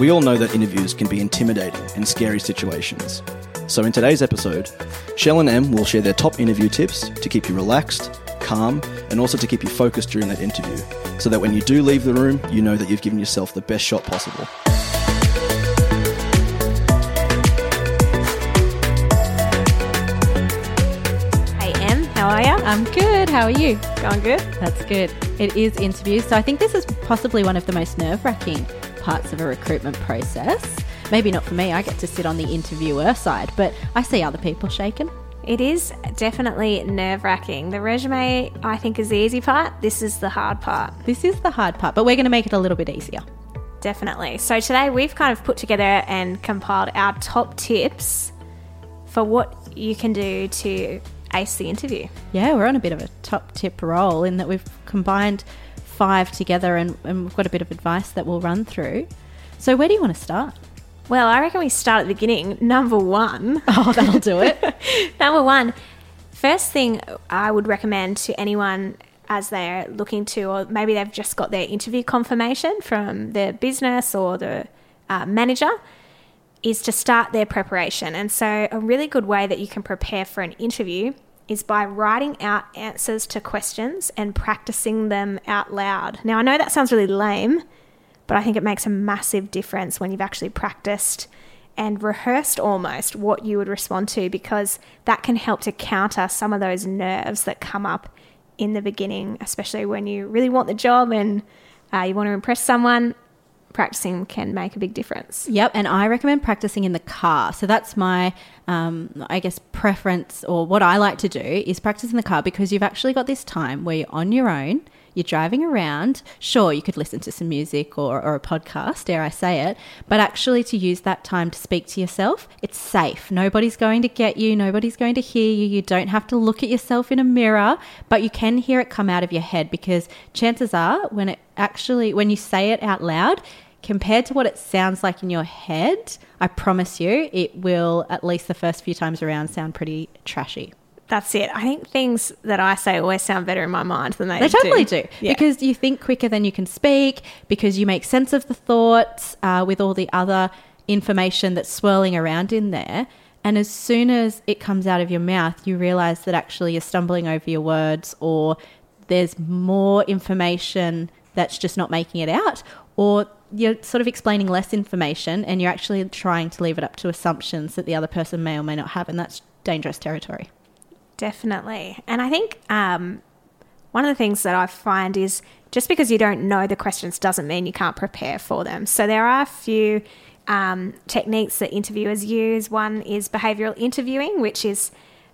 We all know that interviews can be intimidating and scary situations. So, in today's episode, Shell and Em will share their top interview tips to keep you relaxed, calm, and also to keep you focused during that interview, so that when you do leave the room, you know that you've given yourself the best shot possible. Hey, Em, how are you? I'm good. How are you? Going good? That's good. It is interviews. So I think this is possibly one of the most nerve wracking parts of a recruitment process. Maybe not for me. I get to sit on the interviewer side, but I see other people shaking. It is definitely nerve wracking. The resume, I think, is the easy part. This is the hard part. This is the hard part, but we're going to make it a little bit easier. Definitely. So today we've kind of put together and compiled our top tips for what you can do to ace the interview. Yeah, we're on a bit of a top tip roll in that we've combined five together and, and we've got a bit of advice that we'll run through. So, where do you want to start? Well, I reckon we start at the beginning. Number one. Oh, that'll do it. Number one, first thing I would recommend to anyone as they're looking to, or maybe they've just got their interview confirmation from their business or the uh, manager, is to start their preparation. And so, a really good way that you can prepare for an interview is by writing out answers to questions and practicing them out loud. Now, I know that sounds really lame, but I think it makes a massive difference when you've actually practiced and rehearsed almost what you would respond to because that can help to counter some of those nerves that come up in the beginning, especially when you really want the job and uh, you want to impress someone. Practicing can make a big difference. Yep, and I recommend practicing in the car. So that's my, um, I guess, preference or what I like to do is practice in the car because you've actually got this time where you're on your own, you're driving around. Sure, you could listen to some music or, or a podcast, dare I say it, but actually to use that time to speak to yourself, it's safe. Nobody's going to get you, nobody's going to hear you. You don't have to look at yourself in a mirror, but you can hear it come out of your head because chances are when it actually, when you say it out loud, compared to what it sounds like in your head, I promise you, it will, at least the first few times around, sound pretty trashy. That's it. I think things that I say always sound better in my mind than they, do. They totally do. do. Yeah. Because you think quicker than you can speak, because you make sense of the thoughts uh, with all the other information that's swirling around in there. And as soon as it comes out of your mouth, you realize that actually you're stumbling over your words or there's more information that's just not making it out, or you're sort of explaining less information and you're actually trying to leave it up to assumptions that the other person may or may not have. And that's dangerous territory. Definitely. And I think um, one of the things that I find is just because you don't know the questions doesn't mean you can't prepare for them. So there are a few um, techniques that interviewers use. One is behavioral interviewing, which is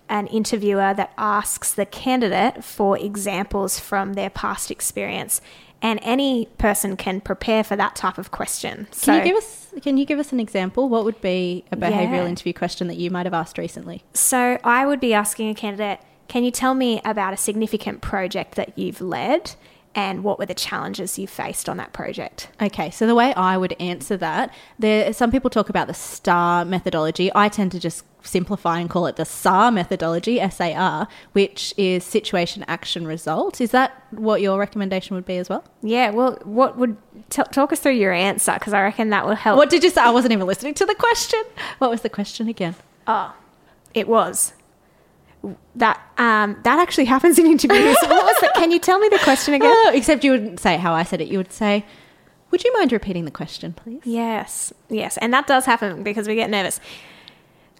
an interviewer that asks the candidate for examples from their past experience. And any person can prepare for that type of question. Can you give us can you give us an example? What would be a behavioral Yeah. interview question that you might have asked recently? So I would be asking a candidate, can you tell me about a significant project that you've led and what were the challenges you faced on that project? Okay, so the way I would answer that, there some people talk about the STAR methodology. I tend to just simplify and call it the SAR methodology, S A R, which is situation action result. Is that what your recommendation would be as well? Yeah, well, what would t- talk us through your answer because I reckon that will help. What did you say? I wasn't even listening to the question. What was the question again? Oh, it was that um, that actually happens in interviews. what was that? Can you tell me the question again? Oh, except you wouldn't say how I said it. You would say, "Would you mind repeating the question, please?" Yes, yes, and that does happen because we get nervous.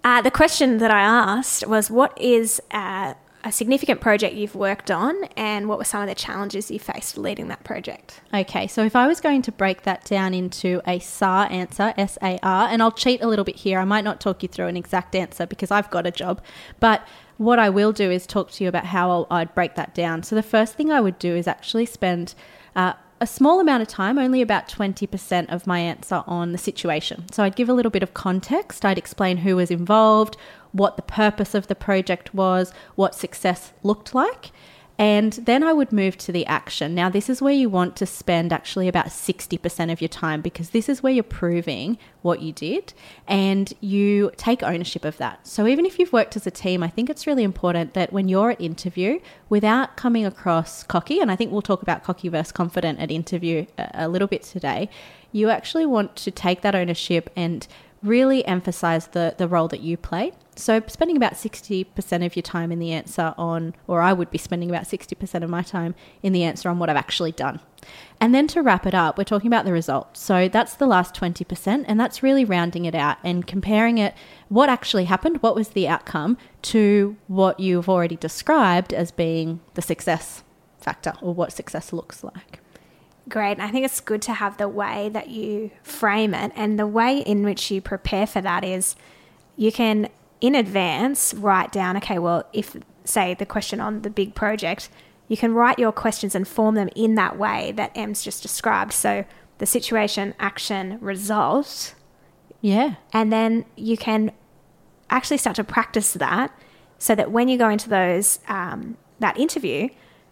Uh, the question that I asked was, "What is uh, a significant project you've worked on, and what were some of the challenges you faced leading that project?" Okay, so if I was going to break that down into a SAR answer, S A R, and I'll cheat a little bit here, I might not talk you through an exact answer because I've got a job, but what I will do is talk to you about how I'll, I'd break that down. So the first thing I would do is actually spend uh, a small amount of time, only about 20% of my answer on the situation. So I'd give a little bit of context. I'd explain who was involved, what the purpose of the project was, what success looked like. And then I would move to the action. Now, this is where you want to spend actually about 60% of your time because this is where you're proving what you did and you take ownership of that. So, even if you've worked as a team, I think it's really important that when you're at interview, without coming across cocky, and I think we'll talk about cocky versus confident at interview a, little bit today, you actually want to take that ownership and really emphasize the, the role that you play. So, spending about 60% of your time in the answer on, or I would be spending about 60% of my time in the answer on what I've actually done. And then to wrap it up, we're talking about the result. So, that's the last 20%, and that's really rounding it out and comparing it, what actually happened, what was the outcome, to what you've already described as being the success factor or what success looks like. Great. I think it's good to have the way that you frame it and the way in which you prepare for that is you can in advance write down, okay, well, if say the question on the big project, you can write your questions and form them in that way that Em's just described. So the situation, action, result. Yeah. And then you can actually start to practice that so that when you go into those um, that interview,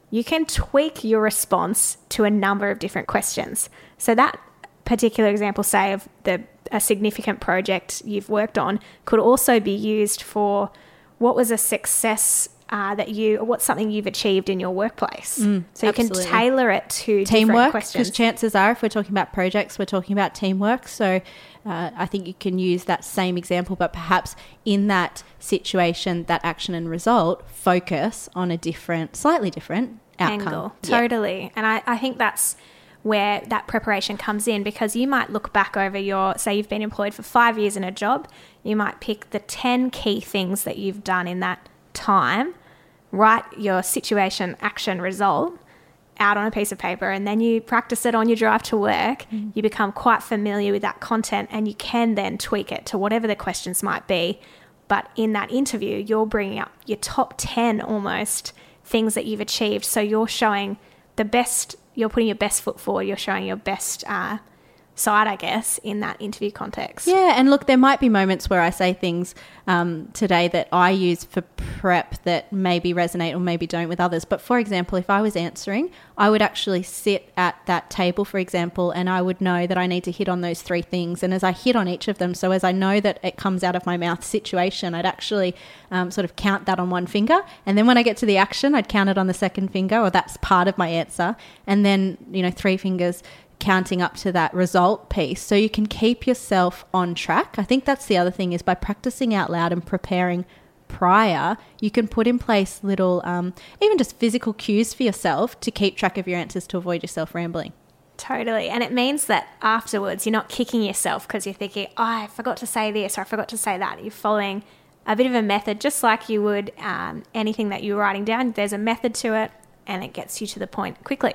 you can tweak your response to a number of different questions. So that particular example, say of the a significant project you've worked on, could also be used for what was a success uh, that you, or what's something you've achieved in your workplace. Mm, so you absolutely. can tailor it to teamwork because chances are if we're talking about projects we're talking about teamwork so uh, i think you can use that same example but perhaps in that situation that action and result focus on a different slightly different outcome angle. Yeah. Totally. And I, I think that's where that preparation comes in because you might look back over your, say, you've been employed for five years in a job, you might pick the 10 key things that you've done in that time, write your situation, action, result out on a piece of paper, and then you practice it on your drive to work. Mm-hmm. You become quite familiar with that content and you can then tweak it to whatever the questions might be. But in that interview, you're bringing up your top 10 almost things that you've achieved. So you're showing the best, you're putting your best foot forward, you're showing your best uh, side, I guess, in that interview context. Yeah, and look, there might be moments where I say things um, today that I use for prep that maybe resonate or maybe don't with others. But for example, if I was answering, I would actually sit at that table, for example, and I would know that I need to hit on those three things. And as I hit on each of them, so as I know that it comes out of my mouth situation, I'd actually um, sort of count that on one finger. And then when I get to the action, I'd count it on the second finger, or that's part of my answer. And then, you know, three fingers counting up to that result piece so you can keep yourself on track. I think that's the other thing is by practicing out loud and preparing prior, you can put in place little, um, even just physical cues for yourself to keep track of your answers to avoid yourself rambling. Totally. And it means that afterwards you're not kicking yourself because you're thinking, oh, I forgot to say this or I forgot to say that. You're following a bit of a method, just like you would um, anything that you're writing down. There's a method to it and it gets you to the point quickly.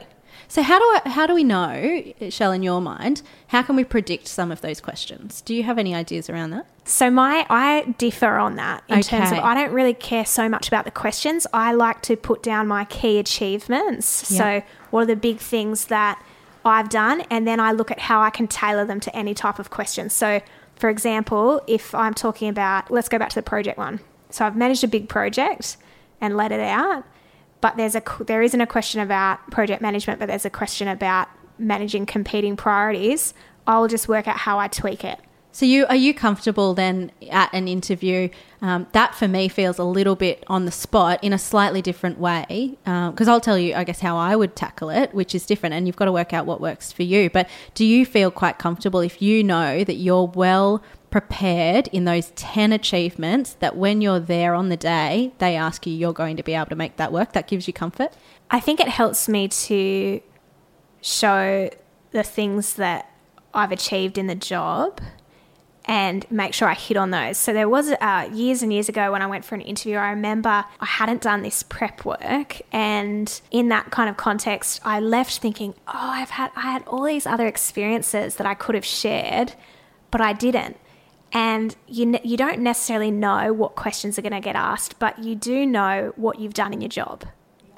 So how do I, how do we know, Shell, in your mind, how can we predict some of those questions? Do you have any ideas around that? So my I differ on that in terms of I don't really care so much about the questions. I like to put down my key achievements. Yeah. So what are the big things that I've done and then I look at how I can tailor them to any type of question. So for example, if I'm talking about let's go back to the project one. So I've managed a big project and let it out, but there's a there isn't a question about project management, but there's a question about managing competing priorities. I'll just work out how I tweak it. So you are you comfortable then at an interview? Um, that for me feels a little bit on the spot in a slightly different way because I'll tell you, I guess, how I would tackle it, which is different, and you've got to work out what works for you. But do you feel quite comfortable if you know that you're well prepared in those ten achievements that when you're there on the day, they ask you, you're going to be able to make that work? That gives you comfort. I think it helps me to show the things that I've achieved in the job and make sure I hit on those. So there was uh, years and years ago when I went for an interview, I remember I hadn't done this prep work, and in that kind of context, I left thinking, oh, I've had I had all these other experiences that I could have shared, but I didn't. And you, ne- you don't necessarily know what questions are going to get asked, but you do know what you've done in your job.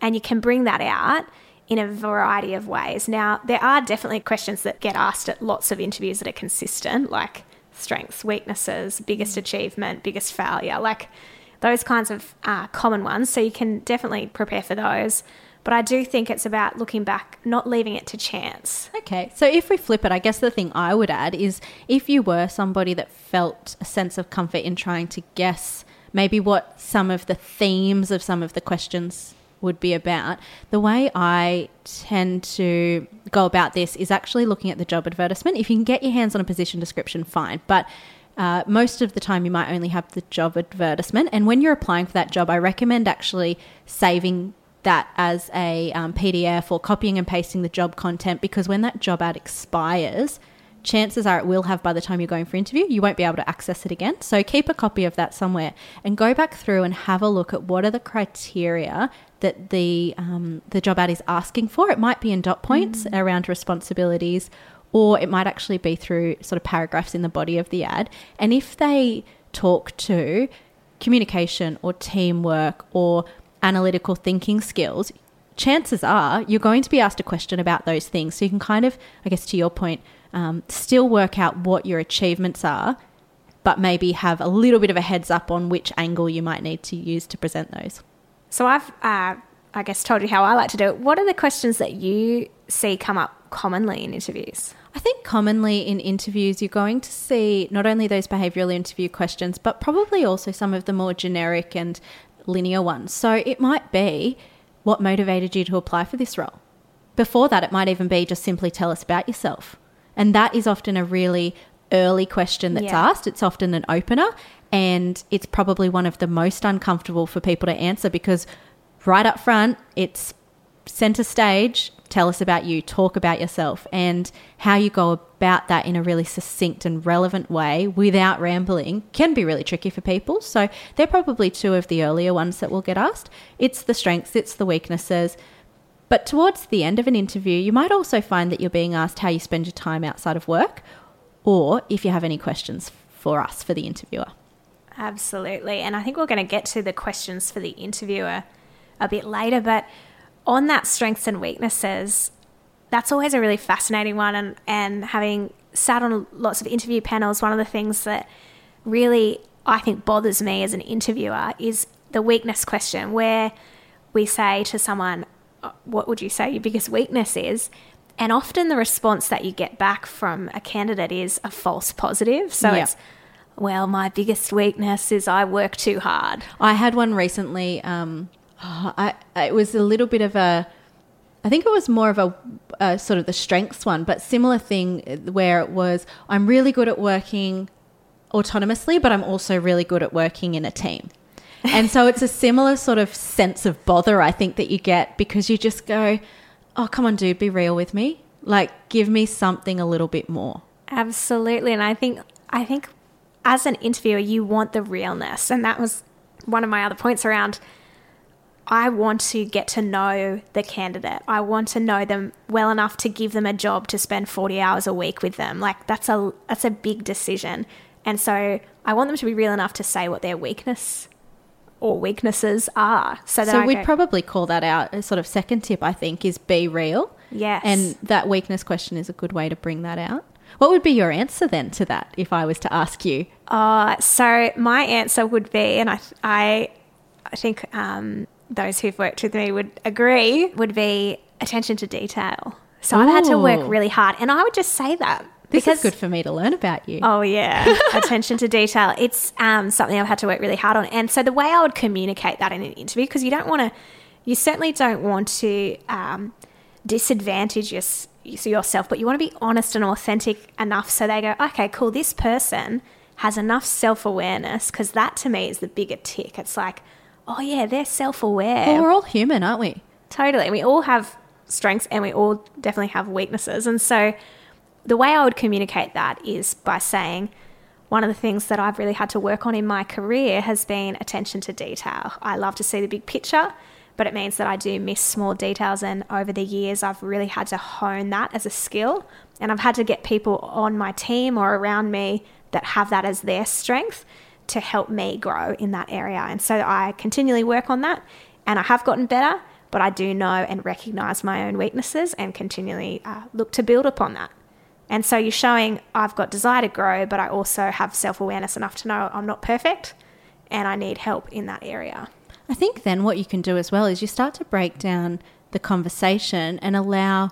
And you can bring that out in a variety of ways. Now, there are definitely questions that get asked at lots of interviews that are consistent, like strengths, weaknesses, biggest achievement, biggest failure, like those kinds of uh, common ones. So you can definitely prepare for those. But I do think it's about looking back, not leaving it to chance. Okay, so if we flip it, I guess the thing I would add is if you were somebody that felt a sense of comfort in trying to guess maybe what some of the themes of some of the questions would be about, the way I tend to go about this is actually looking at the job advertisement. If you can get your hands on a position description, fine. But uh, most of the time, you might only have the job advertisement. And when you're applying for that job, I recommend actually saving that as a um, PDF or copying and pasting the job content because when that job ad expires, chances are it will have by the time you're going for interview. You won't be able to access it again. So keep a copy of that somewhere and go back through and have a look at what are the criteria that the um, the job ad is asking for. It might be in dot points mm. around responsibilities, or it might actually be through sort of paragraphs in the body of the ad. And if they talk to communication or teamwork or analytical thinking skills, chances are you're going to be asked a question about those things. So you can kind of, I guess, to your point, um, still work out what your achievements are, but maybe have a little bit of a heads up on which angle you might need to use to present those. So I've, uh, I guess, told you how I like to do it. What are the questions that you see come up commonly in interviews? I think commonly in interviews, you're going to see not only those behavioural interview questions, but probably also some of the more generic and linear ones. So it might be what motivated you to apply for this role. Before that, it might even be just simply tell us about yourself. And that is often a really early question that's yeah. asked. It's often an opener, and it's probably one of the most uncomfortable for people to answer because right up front, it's center stage. Tell us about you, talk about yourself, and how you go about that in a really succinct and relevant way without rambling can be really tricky for people. So, they're probably two of the earlier ones that will get asked. It's the strengths, it's the weaknesses. But towards the end of an interview, you might also find that you're being asked how you spend your time outside of work or if you have any questions for us, for the interviewer. Absolutely. And I think we're going to get to the questions for the interviewer a bit later. But on that strengths and weaknesses, that's always a really fascinating one. And, and having sat on lots of interview panels, one of the things that really I think bothers me as an interviewer is the weakness question, where we say to someone, What would you say your biggest weakness is? And often the response that you get back from a candidate is a false positive. So yep. it's, well, my biggest weakness is I work too hard. I had one recently. Um, I, it was a little bit of a, I think it was more of a, a sort of the strengths one, but similar thing where it was I'm really good at working autonomously, but I'm also really good at working in a team. And so it's a similar sort of sense of bother, I think, that you get because you just go, oh, come on, dude, be real with me. Like, give me something a little bit more. Absolutely. And I think, I think as an interviewer, you want the realness. And that was one of my other points around I want to get to know the candidate. I want to know them well enough to give them a job to spend 40 hours a week with them. Like that's a that's a big decision. And so I want them to be real enough to say what their weakness or weaknesses are. So, so we'd go, probably call that out. A sort of second tip, I think, is be real. Yes. And that weakness question is a good way to bring that out. What would be your answer then to that if I was to ask you? Uh, so my answer would be, and I, I, I think um, those who've worked with me would agree, would be attention to detail. So Ooh. I've had to work really hard, and I would just say that this because, is good for me to learn about you. Oh yeah, attention to detail. It's um, something I've had to work really hard on, and so the way I would communicate that in an interview, because you don't want to, you certainly don't want to um, disadvantage your, yourself, but you want to be honest and authentic enough so they go, okay, cool, this person has enough self awareness, because that to me is the bigger tick. It's like, oh yeah, they're self aware. Well, we're all human, aren't we? Totally. We all have strengths and we all definitely have weaknesses, and so the way I would communicate that is by saying, one of the things that I've really had to work on in my career has been attention to detail. I love to see the big picture, but it means that I do miss small details. And over the years, I've really had to hone that as a skill. And I've had to get people on my team or around me that have that as their strength to help me grow in that area. And so I continually work on that and I have gotten better, but I do know and recognize my own weaknesses and continually uh, look to build upon that. And so you're showing I've got desire to grow, but I also have self awareness enough to know I'm not perfect and I need help in that area. I think then what you can do as well is you start to break down the conversation and allow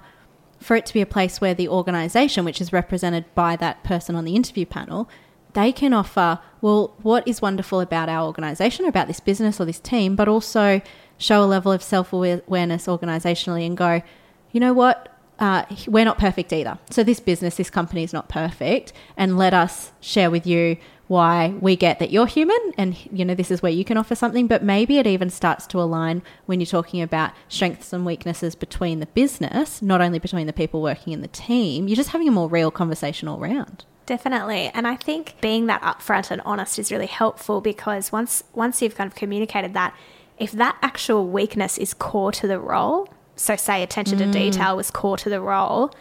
for it to be a place where the organization, which is represented by that person on the interview panel, they can offer, well, what is wonderful about our organization, about this business or this team, but also show a level of self awareness organizationally and go, you know what? Uh, we're not perfect either. So, this business, this company is not perfect. And let us share with you why we get that you're human and you know this is where you can offer something but maybe it even starts to align when you're talking about strengths and weaknesses between the business not only between the people working in the team you're just having a more real conversation all round Definitely. And I think being that upfront and honest is really helpful because once once you've kind of communicated that, if that actual weakness is core to the role, so say attention mm. to detail was core to the role,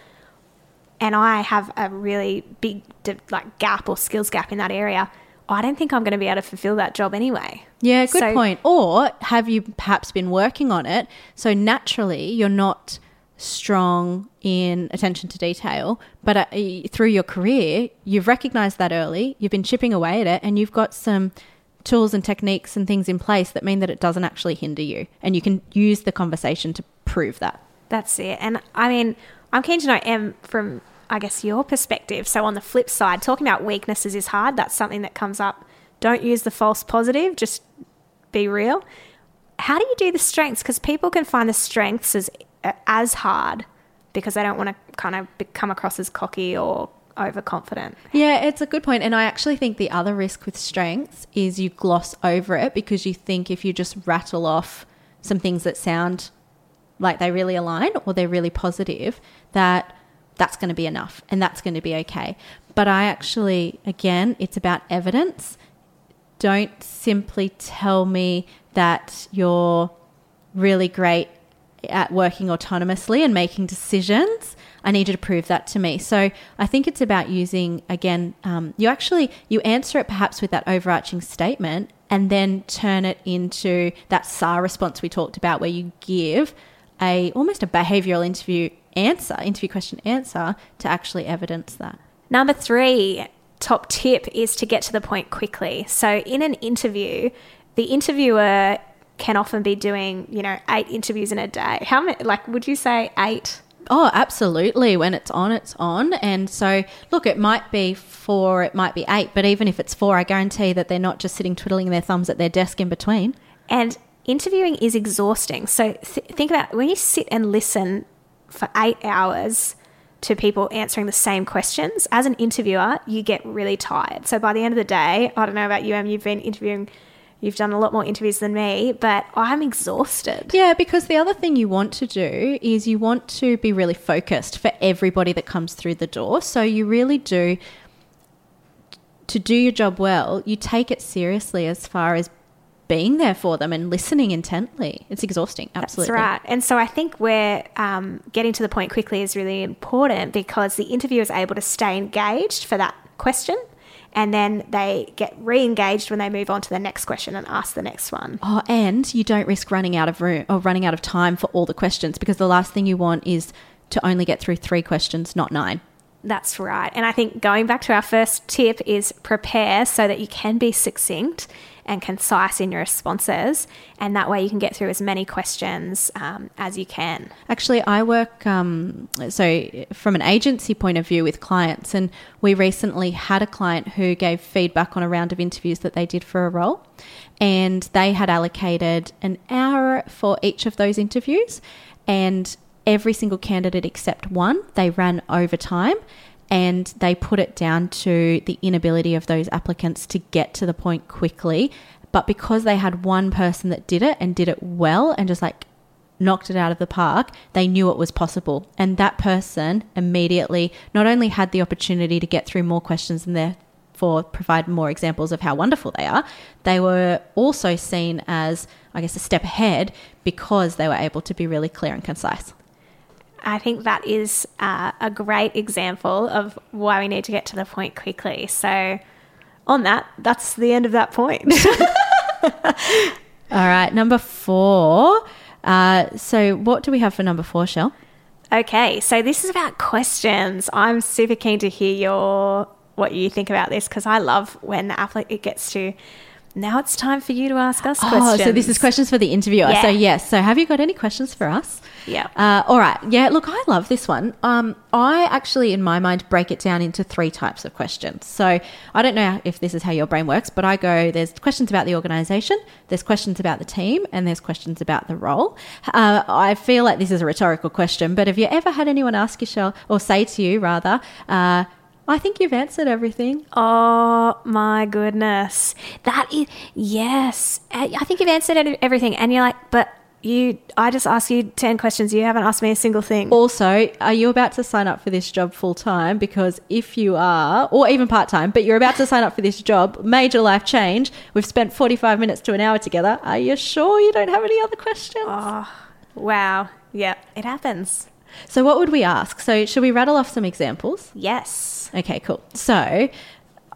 and I have a really big like gap or skills gap in that area, I don't think I'm going to be able to fulfill that job anyway. Yeah, good so, point. Or have you perhaps been working on it? So naturally, you're not strong in attention to detail, but uh, through your career, you've recognized that early, you've been chipping away at it, and you've got some tools and techniques and things in place that mean that it doesn't actually hinder you. And you can use the conversation to prove that. That's it. And I mean, I'm keen to know, Em, from I guess your perspective. So, on the flip side, talking about weaknesses is hard. That's something that comes up. Don't use the false positive, just be real. How do you do the strengths? Because people can find the strengths as, as hard because they don't want to kind of come across as cocky or overconfident. Yeah, it's a good point. And I actually think the other risk with strengths is you gloss over it because you think if you just rattle off some things that sound like they really align or they're really positive, that that's going to be enough and that's going to be okay. But I actually, again, it's about evidence. Don't simply tell me that you're really great at working autonomously and making decisions. I need you to prove that to me. So I think it's about using again. Um, you actually you answer it perhaps with that overarching statement, and then turn it into that SAR response we talked about, where you give a almost a behavioral interview answer, interview question answer, to actually evidence that. Number three, top tip is to get to the point quickly. So in an interview, the interviewer can often be doing, you know, eight interviews in a day. How many, like, would you say eight? Oh, absolutely. When it's on, it's on. And so, look, it might be four, it might be eight, but even if it's four, I guarantee that they're not just sitting twiddling their thumbs at their desk in between. And interviewing is exhausting. So, th- think about when you sit and listen for eight hours to people answering the same questions, as an interviewer, you get really tired. So by the end of the day, I don't know about you, Em, you've been interviewing, you've done a lot more interviews than me, but I'm exhausted. Yeah, because the other thing you want to do is you want to be really focused for everybody that comes through the door. So you really do to do your job well, you take it seriously as far as being there for them and listening intently. It's exhausting. Absolutely. That's right. And so I think where um, getting to the point quickly is really important because the interviewer is able to stay engaged for that question and then they get re-engaged when they move on to the next question and ask the next one. Oh, and you don't risk running out of room or running out of time for all the questions because the last thing you want is to only get through three questions, not nine. That's right. And I think going back to our first tip is prepare so that you can be succinct and concise in your responses. And that way you can get through as many questions um, as you can. Actually, I work, um, so from an agency point of view with clients, and we recently had a client who gave feedback on a round of interviews that they did for a role. And they had allocated an hour for each of those interviews. And every single candidate except one, they ran overtime and they put it down to the inability of those applicants to get to the point quickly. But because they had one person that did it and did it well and just like knocked it out of the park, they knew it was possible. And that person immediately not only had the opportunity to get through more questions and therefore provide more examples of how wonderful they are, they were also seen as, I guess, a step ahead because they were able to be really clear and concise. I think that is uh, a great example of why we need to get to the point quickly. So, on that, that's the end of that point. All right, number four. Uh, so, what do we have for number four, Shell? okay, so this is about questions. I'm super keen to hear your what you think about this because I love when the applicant gets to. Now it's time for you to ask us questions. Oh, so this is questions for the interviewer. Yeah. So yes. So have you got any questions for us? Yeah. Uh, all right. Yeah. Look, I love this one. Um, I actually, in my mind, break it down into three types of questions. So I don't know if this is how your brain works, but I go. There's questions about the organisation. There's questions about the team, and there's questions about the role. Uh, I feel like this is a rhetorical question, but have you ever had anyone ask you, or say to you rather? Uh, I think you've answered everything. Oh my goodness. That is, yes. I I think you've answered everything. And you're like, but you, I just asked you 10 questions. You haven't asked me a single thing. Also, are you about to sign up for this job full time? Because if you are, or even part time, but you're about to sign up for this job, major life change, we've spent 45 minutes to an hour together. Are you sure you don't have any other questions? Oh, wow. Yeah, it happens. So, what would we ask? So, should we rattle off some examples? Yes. Okay, cool. So,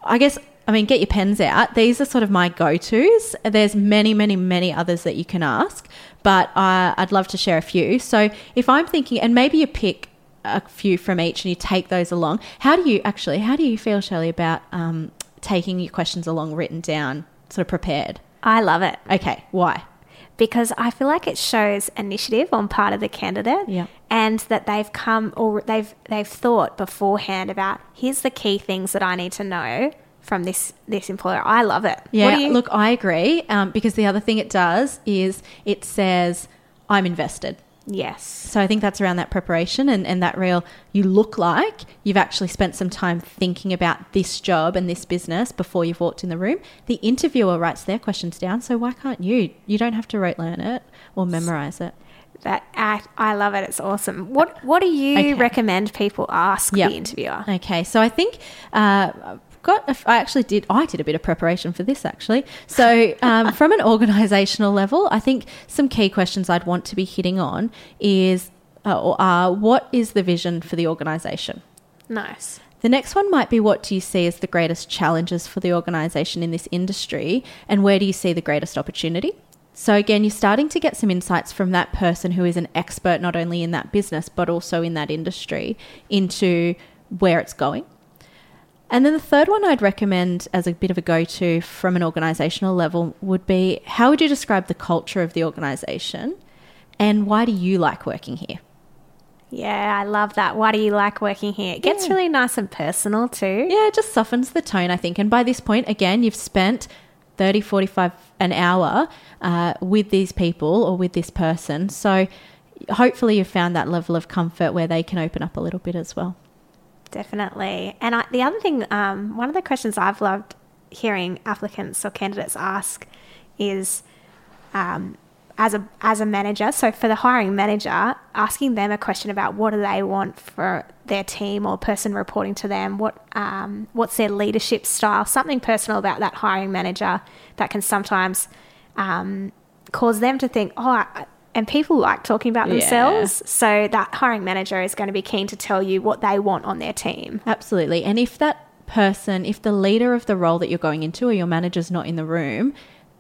I guess, I mean, get your pens out. These are sort of my go tos. There's many, many, many others that you can ask, but uh, I'd love to share a few. So, if I'm thinking, and maybe you pick a few from each and you take those along, how do you actually, how do you feel, Shelley, about um, taking your questions along written down, sort of prepared? I love it Okay, why? Because I feel like it shows initiative on part of the candidate Yeah. and that they've come or they've they've thought beforehand about here's the key things that I need to know from this this employer. I love it. Yeah, you, look, I agree um, because the other thing it does is it says, I'm invested. Yes. So I think that's around that preparation and, and that real, you look like you've actually spent some time thinking about this job and this business before you've walked in the room. The interviewer writes their questions down, so why can't you? You don't have to rote learn it or memorize it. That I, I love it. It's awesome. What what do you Okay. recommend people ask Yep. the interviewer? Okay, so I think uh, got. A, I actually did. I did a bit of preparation for this actually. So um, from an organisational level, I think some key questions I'd want to be hitting on is, uh, or are, what is the vision for the organisation? Nice. The next one might be what do you see as the greatest challenges for the organisation in this industry, and where do you see the greatest opportunity? So, again, you're starting to get some insights from that person who is an expert not only in that business but also in that industry into where it's going. And then the third one I'd recommend as a bit of a go to from an organisational level would be how would you describe the culture of the organisation and why do you like working here? Yeah, I love that. Why do you like working here? It gets Yeah. really nice and personal too. Yeah, it just softens the tone, I think. And by this point, again, you've spent 30, 45 an hour uh, with these people or with this person. So hopefully you've found that level of comfort where they can open up a little bit as well. Definitely. And I, the other thing, um, one of the questions I've loved hearing applicants or candidates ask is, um, as a as a manager, so for the hiring manager, asking them a question about what do they want for their team or person reporting to them, what um, what's their leadership style, something personal about that hiring manager that can sometimes um, cause them to think, oh, I, and people like talking about Yeah. themselves, so that hiring manager is going to be keen to tell you what they want on their team. Absolutely. And if that person, if the leader of the role that you're going into or your manager's not in the room,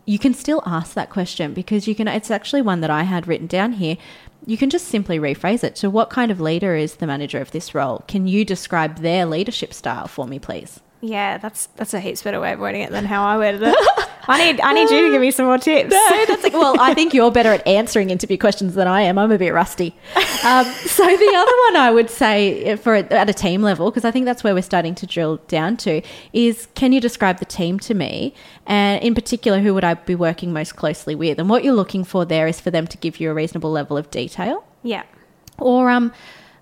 you can still ask that question because you can it's actually one that I had written down here. You can just simply rephrase it. to what kind of leader is the manager of this role? Can you describe their leadership style for me, please? Yeah, that's that's a heaps better way of wording it than how I worded it. I need I need you to give me some more tips. No, that's like, well, I think you're better at answering interview questions than I am. I'm a bit rusty. Um, so the other one I would say for at a team level, because I think that's where we're starting to drill down to, is can you describe the team to me? And in particular, who would I be working most closely with? And what you're looking for there is for them to give you a reasonable level of detail. Yeah. Or, um,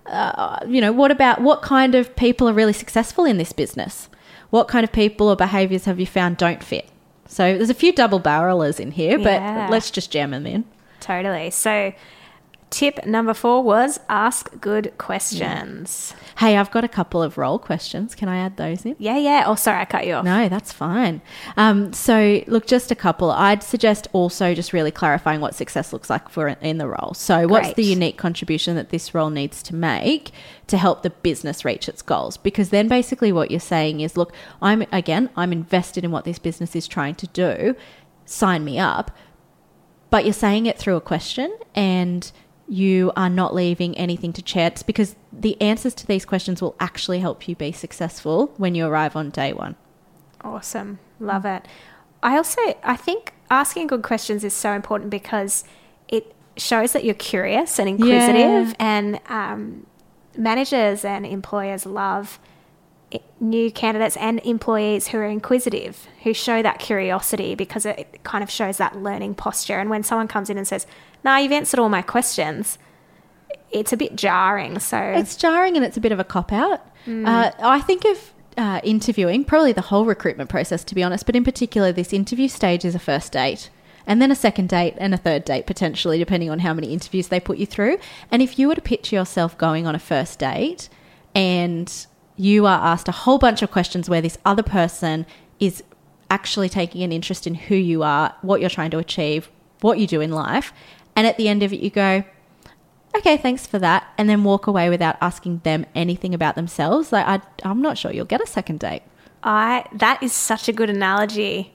uh, you know, what about what kind of people are really successful in this business? What kind of people or behaviors have you found don't fit? So there's a few double barrelers in here, Yeah. but let's just jam them in. Totally. So Tip number four was ask good questions. Hey, I've got a couple of role questions. Can I add those in? Yeah, yeah. Oh, sorry, I cut you off. No, that's fine. Um, so, look, just a couple. I'd suggest also just really clarifying what success looks like for in the role. So, what's the unique contribution that this role needs to make to help the business reach its goals? Because then, basically, what you're saying is, look, I'm again, I'm invested in what this business is trying to do. Sign me up. But you're saying it through a question and you are not leaving anything to chance because the answers to these questions will actually help you be successful when you arrive on day one. Awesome. Love it. I also I think asking good questions is so important because it shows that you're curious and inquisitive Yeah. and um, managers and employers love new candidates and employees who are inquisitive, who show that curiosity because it kind of shows that learning posture. And when someone comes in and says, "No, you've answered all my questions," it's a bit jarring. So It's jarring and it's a bit of a cop out. Uh, I think of uh, interviewing, probably the whole recruitment process, to be honest, but in particular, this interview stage is a first date. And then a second date and a third date, potentially, depending on how many interviews they put you through. And if you were to picture yourself going on a first date and you are asked a whole bunch of questions where this other person is actually taking an interest in who you are, what you're trying to achieve, what you do in life, and at the end of it, you go, okay, thanks for that, and then walk away without asking them anything about themselves, like I, I'm not sure you'll get a second date. I that is such a good analogy.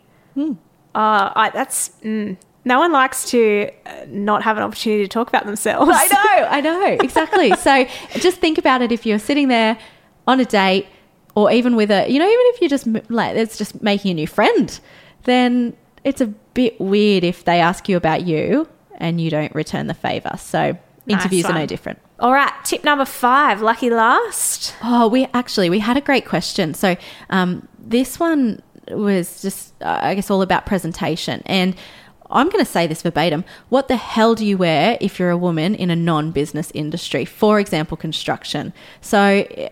Uh, I, that's mm, no one likes to uh, not have an opportunity to talk about themselves. I know, I know, exactly. so just think about it if you're sitting there on a date, or even with a, you know, even if you're just like it's just making a new friend, then it's a bit weird if they ask you about you and you don't return the favor. So Nice interviews are no different. All right, tip number five, lucky last. Oh, we actually we had a great question. So um, this one was just, uh, I guess, all about presentation. And I'm going to say this verbatim: What the hell do you wear if you're a woman in a non-business industry? For example, construction. So,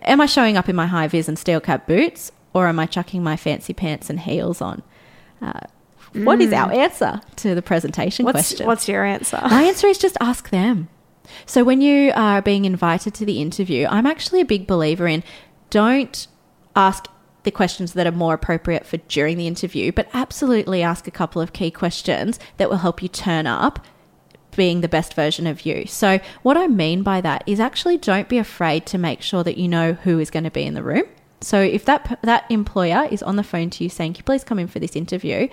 am I showing up in my high vis and steel cap boots, or am I chucking my fancy pants and heels on? Uh, what is our answer to the presentation What's question? what's your answer? My answer is just ask them. So when you are being invited to the interview, I'm actually a big believer in don't ask the questions that are more appropriate for during the interview, but absolutely ask a couple of key questions that will help you turn up being the best version of you. So what I mean by that is actually don't be afraid to make sure that you know who is going to be in the room. So if that that employer is on the phone to you saying, "Can you please come in for this interview?"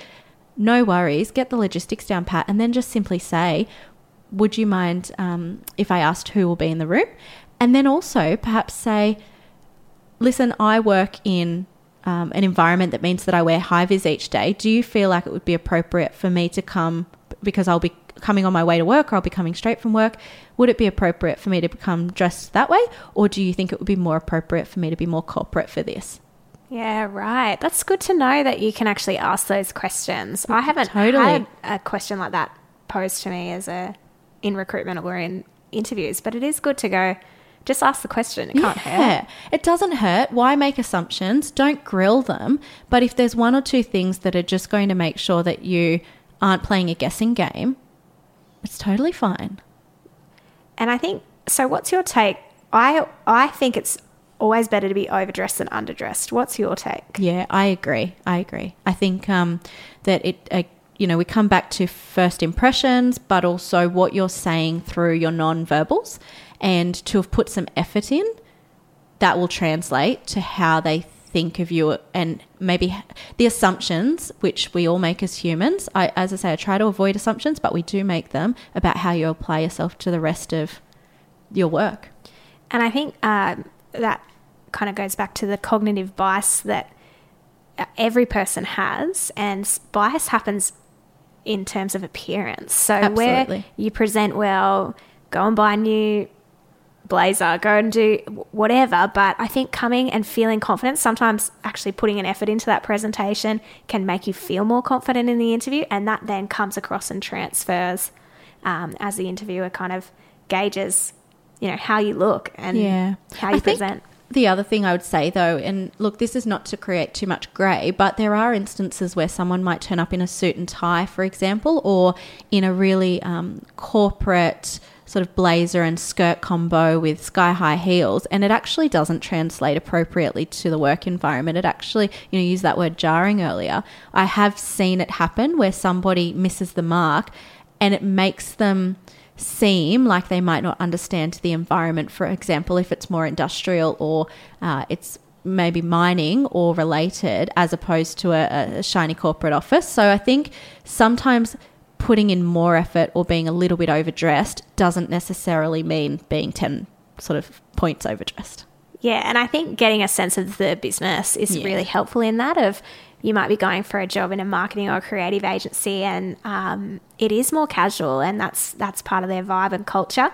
no worries, get the logistics down pat, and then just simply say, Would you mind um, if I asked who will be in the room? And then also perhaps say, Listen, I work in um, an environment that means that I wear high vis each day. Do you feel like it would be appropriate for me to come because I'll be coming on my way to work or I'll be coming straight from work? Would it be appropriate for me to become dressed that way? Or do you think it would be more appropriate for me to be more corporate for this? Yeah, right. That's good to know that you can actually ask those questions. I haven't Totally. had a question like that posed to me as a in recruitment or in interviews, but it is good to go. Just ask the question. It can't hurt. It doesn't hurt. Why make assumptions? Don't grill them. But if there's one or two things that are just going to make sure that you aren't playing a guessing game, it's totally fine. And I think so. What's your take? I I think it's always better to be overdressed than underdressed. What's your take? Yeah, I agree. I agree. I think um, that it, uh, you know, we come back to first impressions, but also what you're saying through your non-verbals, and to have put some effort in, that will translate to how they think of you and maybe the assumptions which we all make as humans. I, as I say, I try to avoid assumptions, but we do make them about how you apply yourself to the rest of your work. And I think um, that kind of goes back to the cognitive bias that uh, every person has, and bias happens in terms of appearance. So where you present well, go and buy new blazer, go and do whatever. But I think coming and feeling confident, sometimes actually putting an effort into that presentation can make you feel more confident in the interview, and that then comes across and transfers um, as the interviewer kind of gauges, you know, how you look and yeah. how you I think present. The other thing I would say though, and look, this is not to create too much grey, but there are instances where someone might turn up in a suit and tie, for example, or in a really um, corporate sort of blazer and skirt combo with sky high heels and it actually doesn't translate appropriately to the work environment. It actually, you know, use that word jarring earlier. I have seen it happen where somebody misses the mark and it makes them seem like they might not understand the environment. For example, if it's more industrial or uh, it's maybe mining or related as opposed to a, a shiny corporate office. So I think sometimes putting in more effort or being a little bit overdressed doesn't necessarily mean being 10 sort of points overdressed. Yeah, and I think getting a sense of the business is Yeah. really helpful in that. Of you might be going for a job in a marketing or creative agency, and um, it is more casual, and that's that's part of their vibe and culture.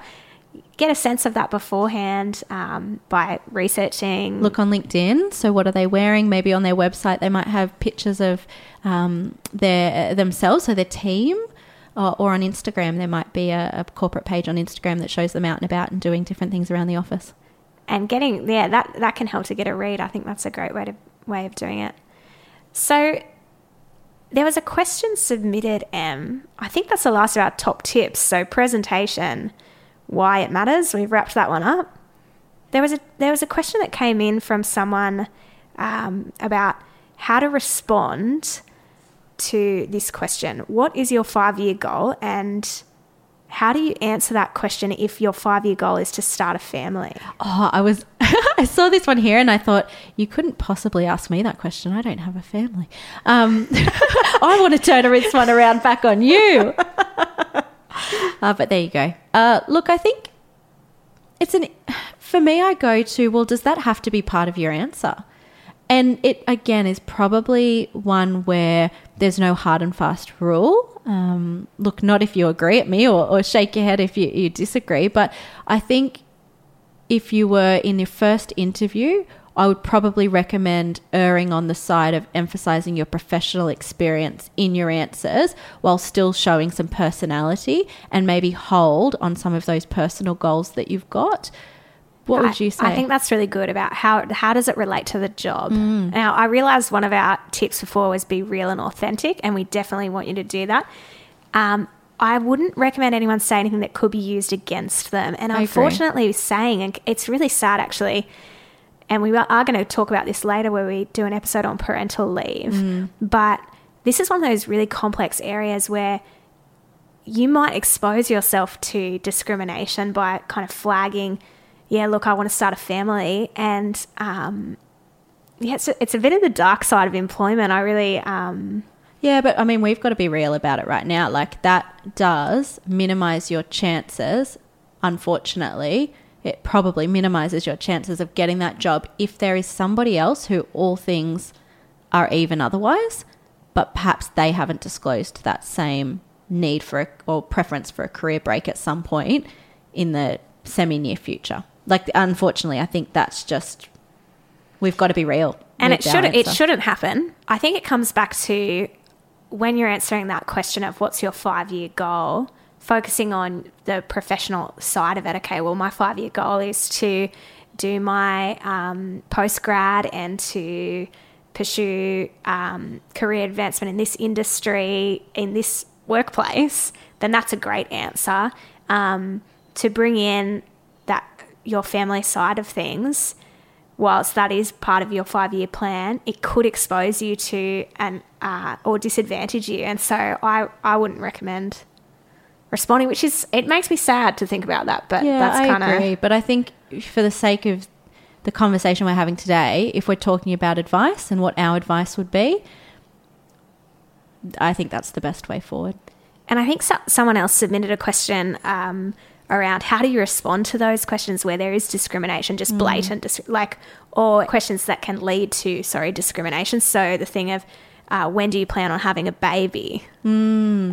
Get a sense of that beforehand um, by researching. Look on LinkedIn. So what are they wearing? Maybe on their website they might have pictures of um, their themselves, so their team. Or, or on Instagram, there might be a, a corporate page on Instagram that shows them out and about and doing different things around the office. and getting yeah that that can help to get a read. I think that's a great way to way of doing it. So there was a question submitted. Em. I think that's the last of our top tips. So presentation, why it matters. We've wrapped that one up. There was a there was a question that came in from someone um, about how to respond to this question. What is your five year goal and how do you answer that question if your five year goal is to start a family? Oh, I was I saw this one here and I thought you couldn't possibly ask me that question. I don't have a family. Um, I want to turn this one around back on you. Uh, but there you go. Uh, look, I think it's an for me. I go to well. Does that have to be part of your answer? And it again is probably one where there's no hard and fast rule. Um, look, not if you agree at me or, or shake your head if you, you disagree. But I think if you were in your first interview, I would probably recommend erring on the side of emphasizing your professional experience in your answers while still showing some personality and maybe hold on some of those personal goals that you've got. What would you say? I think that's really good about how how does it relate to the job. Now, I realized one of our tips before was be real and authentic, and we definitely want you to do that. Um, I wouldn't recommend anyone say anything that could be used against them. And I agree. unfortunately, saying it's really sad actually. And we are going to talk about this later, where we do an episode on parental leave. But this is one of those really complex areas where you might expose yourself to discrimination by kind of flagging, yeah, look, I want to start a family. And um, yeah, it's a, it's a bit of the dark side of employment. I really, um, Yeah, but I mean, we've got to be real about it right now. Like, that does minimize your chances. Unfortunately, it probably minimizes your chances of getting that job if there is somebody else who all things are even otherwise, but perhaps they haven't disclosed that same need for a, or preference for a career break at some point in the semi near future. Like, unfortunately, I think that's just, we've got to be real. and it with our should it shouldn't happen. I think it comes back to when you're answering that question of what's your five year goal, focusing on the professional side of it. Okay, well, my five year goal is to do my um, post grad and to pursue um, career advancement in this industry in this workplace. Then that's a great answer. Um, to bring in your family side of things whilst that is part of your five year plan, it could expose you to and uh, or disadvantage you. And so I, I wouldn't recommend responding, which is it makes me sad to think about that. But Yeah, that's I kind agree. of But I think for the sake of the conversation we're having today, if we're talking about advice and what our advice would be, I think that's the best way forward. and I think so, someone else submitted a question um, around how do you respond to those questions where there is discrimination, just blatant, dis- like or questions that can lead to sorry discrimination. So the thing of uh, when do you plan on having a baby?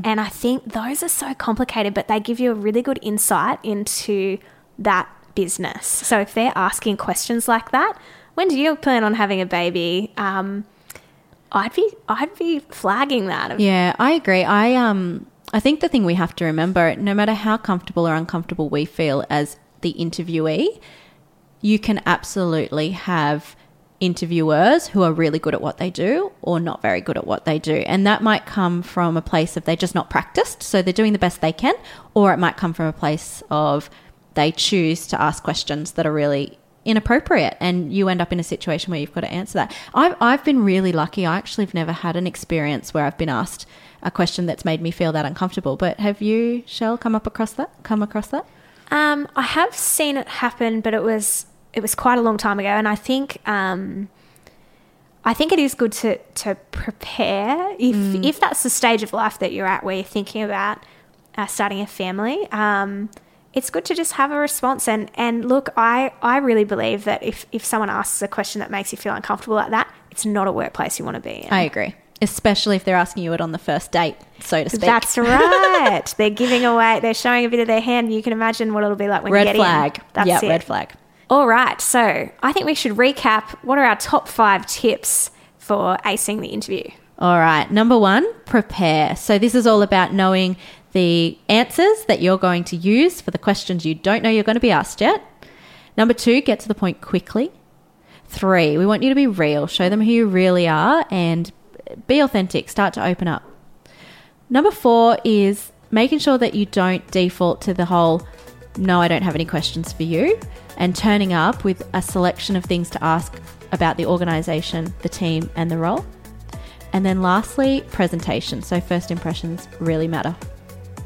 And I think those are so complicated, but they give you a really good insight into that business. So if they're asking questions like that, when do you plan on having a baby? Um, I'd be I'd be flagging that. Yeah, I agree. I um I think the thing we have to remember, no matter how comfortable or uncomfortable we feel as the interviewee, you can absolutely have interviewers who are really good at what they do or not very good at what they do. And that might come from a place of they're just not practiced, so they're doing the best they can, or it might come from a place of they choose to ask questions that are really inappropriate and you end up in a situation where you've got to answer that. I've, I've been really lucky. I actually have never had an experience where I've been asked a question that's made me feel that uncomfortable. But have you, Shell, come up across that? Come across that? Um, I have seen it happen, but it was it was quite a long time ago, and I think um, I think it is good to to prepare if Mm. if that's the stage of life that you're at where you're thinking about uh, starting a family. Um, it's good to just have a response and and look. I I really believe that if if someone asks a question that makes you feel uncomfortable like that, it's not a workplace you want to be in. I agree. Especially if they're asking you it on the first date, so to speak. That's right. they're giving away. They're showing a bit of their hand. You can imagine what it'll be like when red you get flag. in. That's yeah, it. red flag. All right. So I think we should recap. What are our top five tips for acing the interview? All right. Number one, prepare. So this is all about knowing the answers that you're going to use for the questions you don't know you're going to be asked yet. Number two, get to the point quickly. Three, we want you to be real. Show them who you really are and be authentic. Start to open up. Number four is making sure that you don't default to the whole, no, I don't have any questions for you, and turning up with a selection of things to ask about the organization, the team, and the role. And then lastly, presentation. So, first impressions really matter.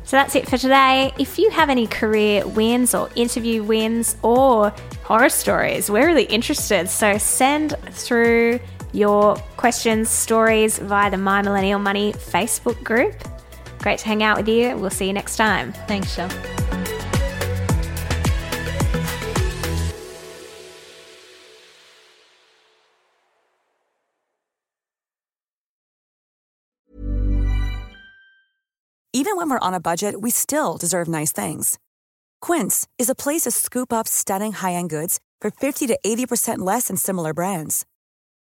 So that's it for today. If you have any career wins or interview wins or horror stories, we're really interested. So send through your questions, stories via the My Millennial Money Facebook group. Great to hang out with you. We'll see you next time. Thanks, Shell. Even when we're on a budget, we still deserve nice things. Quince is a place to scoop up stunning high-end goods for 50 to 80% less than similar brands.